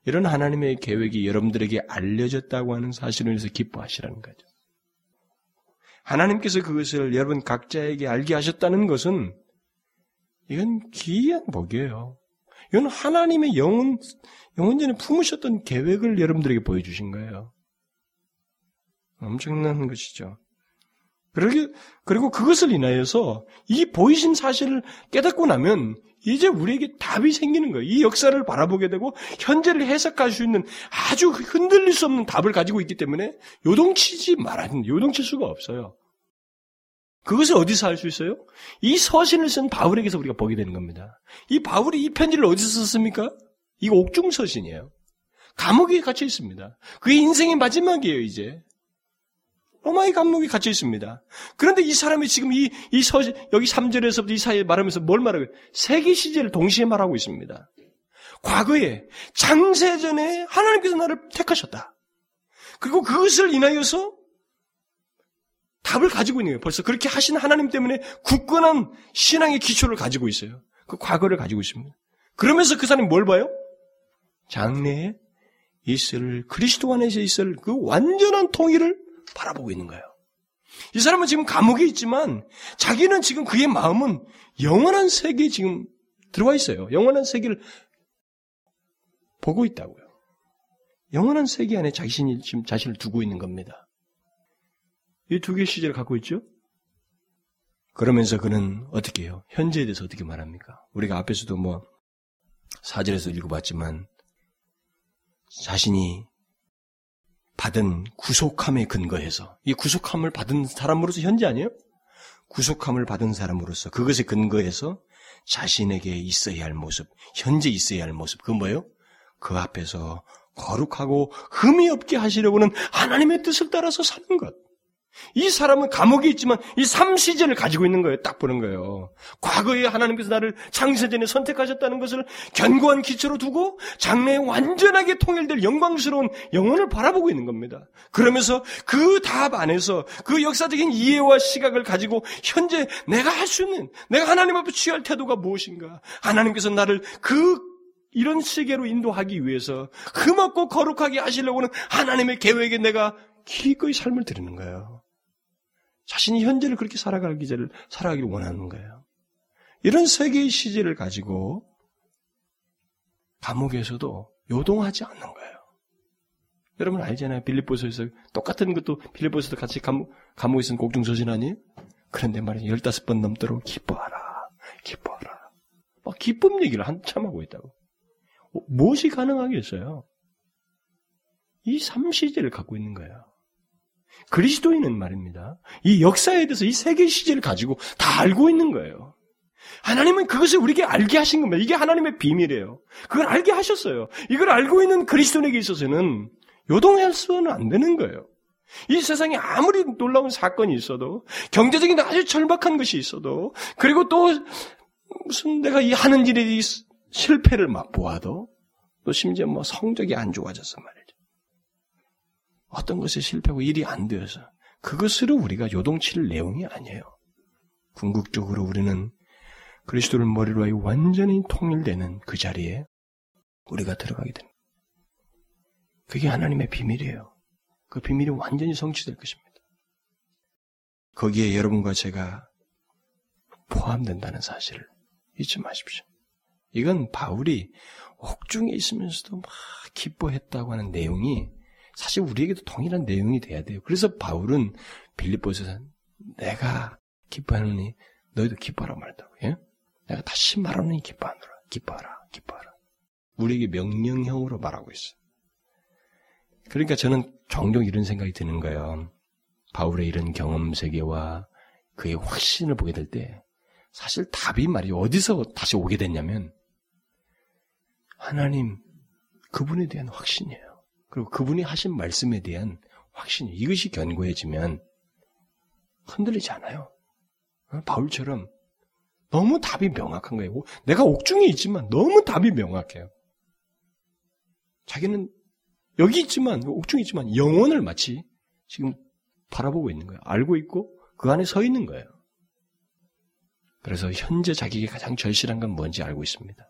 이런 하나님의 계획이 여러분들에게 알려졌다고 하는 사실을 인해서 기뻐하시라는 거죠. 하나님께서 그것을 여러분 각자에게 알게 하셨다는 것은 이건 기이한 복이에요. 이건 하나님의 영혼, 영혼전에 품으셨던 계획을 여러분들에게 보여주신 거예요. 엄청난 것이죠. 그러게, 그리고 그것을 인하여서 이 보이신 사실을 깨닫고 나면 이제 우리에게 답이 생기는 거예요. 이 역사를 바라보게 되고 현재를 해석할 수 있는 아주 흔들릴 수 없는 답을 가지고 있기 때문에 요동치지 말아야. 요동칠 수가 없어요. 그것을 어디서 알 수 있어요? 이 서신을 쓴 바울에게서 우리가 보게 되는 겁니다. 이 바울이 이 편지를 어디서 썼습니까? 이거 옥중 서신이에요. 감옥에 갇혀 있습니다. 그의 인생의 마지막이에요, 이제. 로마의 감옥에 갇혀 있습니다. 그런데 이 사람이 지금 이, 이 서신, 여기 3절에서부터 이 사이에 말하면서 뭘 말하고, 세계 시제를 동시에 말하고 있습니다. 과거에, 장세전에 하나님께서 나를 택하셨다. 그리고 그것을 인하여서 답을 가지고 있는 거예요. 벌써 그렇게 하신 하나님 때문에 굳건한 신앙의 기초를 가지고 있어요. 그 과거를 가지고 있습니다. 그러면서 그 사람이 뭘 봐요? 장래에 있을 그리스도 안에서 있을 그 완전한 통일을 바라보고 있는 거예요. 이 사람은 지금 감옥에 있지만 자기는 지금 그의 마음은 영원한 세계에 지금 들어와 있어요. 영원한 세계를 보고 있다고요. 영원한 세계 안에 자신이 지금 자신을 두고 있는 겁니다. 이 두 개의 시제를 갖고 있죠? 그러면서 그는 어떻게 해요? 현재에 대해서 어떻게 말합니까? 우리가 앞에서도 뭐 사절에서 읽어봤지만 자신이 받은 구속함에 근거해서 이 구속함을 받은 사람으로서 현재 아니에요? 구속함을 받은 사람으로서 그것에 근거해서 자신에게 있어야 할 모습, 현재 있어야 할 모습, 그건 뭐예요? 그 앞에서 거룩하고 흠이 없게 하시려고는 하나님의 뜻을 따라서 사는 것. 이 사람은 감옥에 있지만 이 삼시제를 가지고 있는 거예요. 딱 보는 거예요. 과거에 하나님께서 나를 창세전에 선택하셨다는 것을 견고한 기초로 두고 장래에 완전하게 통일될 영광스러운 영혼을 바라보고 있는 겁니다. 그러면서 그 답 안에서 그 역사적인 이해와 시각을 가지고 현재 내가 할 수 있는 내가 하나님 앞에 취할 태도가 무엇인가? 하나님께서 나를 그 이런 세계로 인도하기 위해서 흠없고 거룩하게 하시려고는 하나님의 계획에 내가 기꺼이 삶을 드리는 거예요. 자신이 현재를 그렇게 살아가기를 살아가기를 원하는 거예요. 이런 세계의 시제를 가지고 감옥에서도 요동하지 않는 거예요. 여러분 알잖아요. 빌립보서에서 똑같은 것도 빌립보서도 같이 감옥, 감옥에 있는 곡중서신 아니에요? 그런데 말이야 열다섯 번 넘도록 기뻐하라. 기뻐하라. 막 기쁨 얘기를 한참 하고 있다고. 무엇이 가능하겠어요? 이 삼시제를 갖고 있는 거예요. 그리스도인은 말입니다. 이 역사에 대해서 이 세계 시제를 가지고 다 알고 있는 거예요. 하나님은 그것을 우리에게 알게 하신 겁니다. 이게 하나님의 비밀이에요. 그걸 알게 하셨어요. 이걸 알고 있는 그리스도인에게 있어서는 요동할 수는 안 되는 거예요. 이 세상에 아무리 놀라운 사건이 있어도 경제적인 아주 절박한 것이 있어도 그리고 또 무슨 내가 이 하는 일에 실패를 맛보아도 또 심지어 뭐 성적이 안 좋아져서 말이에요. 어떤 것에 실패하고 일이 안 되어서 그것으로 우리가 요동칠 내용이 아니에요. 궁극적으로 우리는 그리스도를 머리로 하여 완전히 통일되는 그 자리에 우리가 들어가게 됩니다. 그게 하나님의 비밀이에요. 그 비밀이 완전히 성취될 것입니다. 거기에 여러분과 제가 포함된다는 사실을 잊지 마십시오. 이건 바울이 옥중에 있으면서도 막 기뻐했다고 하는 내용이 사실 우리에게도 동일한 내용이 돼야 돼요. 그래서 바울은 빌립보에서 내가 기뻐하느니 너희도 기뻐하라 말했다고. 예? 내가 다시 말하느니 기뻐하노라. 기뻐하라. 기뻐하라. 우리에게 명령형으로 말하고 있어요. 그러니까 저는 종종 이런 생각이 드는 거예요. 바울의 이런 경험 세계와 그의 확신을 보게 될 때 사실 답이 말이죠. 어디서 다시 오게 됐냐면 하나님 그분에 대한 확신이에요. 그리고 그분이 하신 말씀에 대한 확신, 이것이 견고해지면 흔들리지 않아요. 어? 바울처럼 너무 답이 명확한 거예요. 내가 옥중에 있지만 너무 답이 명확해요. 자기는 여기 있지만, 옥중에 있지만 영혼을 마치 지금 바라보고 있는 거예요. 알고 있고 그 안에 서 있는 거예요. 그래서 현재 자기에게 가장 절실한 건 뭔지 알고 있습니다.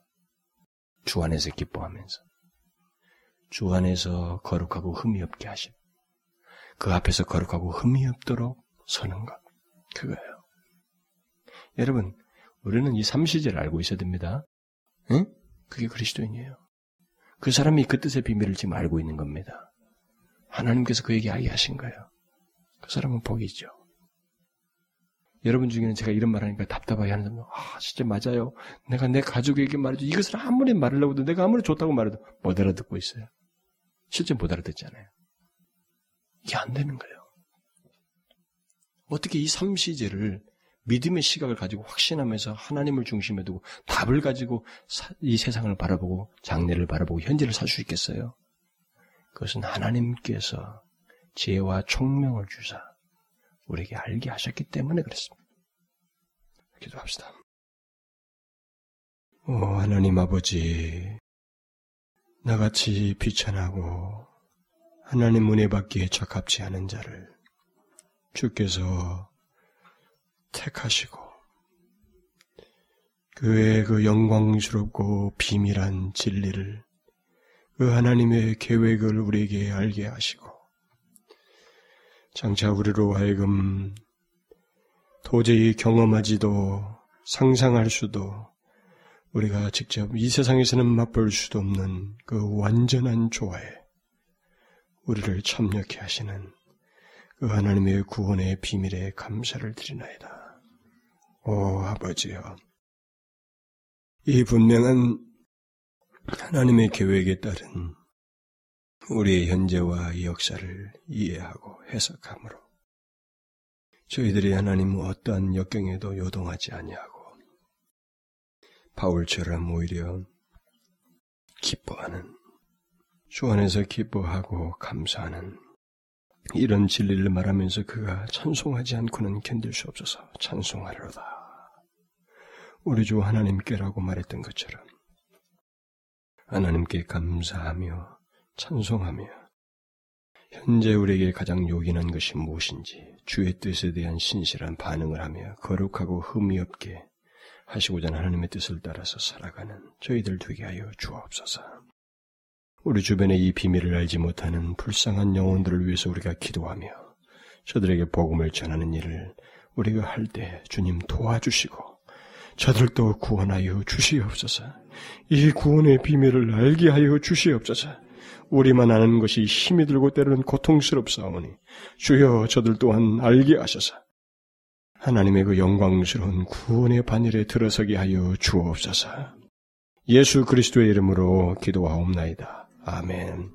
주 안에서 기뻐하면서. 주 안에서 거룩하고 흠이 없게 하시고 그 앞에서 거룩하고 흠이 없도록 서는 것. 그거예요. 여러분, 우리는 이 삼시제를 알고 있어야 됩니다. 응? 그게 그리스도인이에요. 그 사람이 그 뜻의 비밀을 지금 알고 있는 겁니다. 하나님께서 그에게 알게 하신 거예요. 그 사람은 복이 있죠. 여러분 중에는 제가 이런 말 하니까 답답하게 하는 사람, 아, 진짜 맞아요. 내가 내 가족에게 말해도 이것을 아무리 말하려고 해도 내가 아무리 좋다고 말해도 못 알아듣고 있어요. 실제 못 알아듣잖아요. 이게 안 되는 거예요. 어떻게 이 삼시제를 믿음의 시각을 가지고 확신하면서 하나님을 중심에 두고 답을 가지고 이 세상을 바라보고 장래를 바라보고 현재를 살 수 있겠어요? 그것은 하나님께서 지혜와 총명을 주사 우리에게 알게 하셨기 때문에 그렇습니다. 기도합시다. 오 하나님 아버지 나같이 비천하고 하나님 은혜 받기에 적합지 않은 자를 주께서 택하시고 그의 그 영광스럽고 비밀한 진리를 그 하나님의 계획을 우리에게 알게 하시고 장차 우리로 하여금 도저히 경험하지도 상상할 수도 우리가 직접 이 세상에서는 맛볼 수도 없는 그 완전한 조화에 우리를 참여케 하시는 그그 하나님의 구원의 비밀에 감사를 드리나이다. 오 아버지여, 이 분명한 하나님의 계획에 따른 우리의 현재와 역사를 이해하고 해석함으로 저희들이 하나님 어떠한 역경에도 요동하지 아니하고 바울처럼 오히려 기뻐하는 주 안에서 기뻐하고 감사하는 이런 진리를 말하면서 그가 찬송하지 않고는 견딜 수 없어서 찬송하려다. 우리 주 하나님께라고 말했던 것처럼 하나님께 감사하며 찬송하며 현재 우리에게 가장 요긴한 것이 무엇인지 주의 뜻에 대한 신실한 반응을 하며 거룩하고 흠이 없게 하시고자 하는 하나님의 뜻을 따라서 살아가는 저희들 되게 하여 주옵소서. 우리 주변에 이 비밀을 알지 못하는 불쌍한 영혼들을 위해서 우리가 기도하며 저들에게 복음을 전하는 일을 우리가 할 때 주님 도와주시고 저들도 구원하여 주시옵소서. 이 구원의 비밀을 알게 하여 주시옵소서. 우리만 아는 것이 힘이 들고 때로는 고통스럽사오니 주여 저들 또한 알게 하셔서 하나님의 그 영광스러운 구원의 반열에 들어서게 하여 주옵소서. 예수 그리스도의 이름으로 기도하옵나이다. 아멘.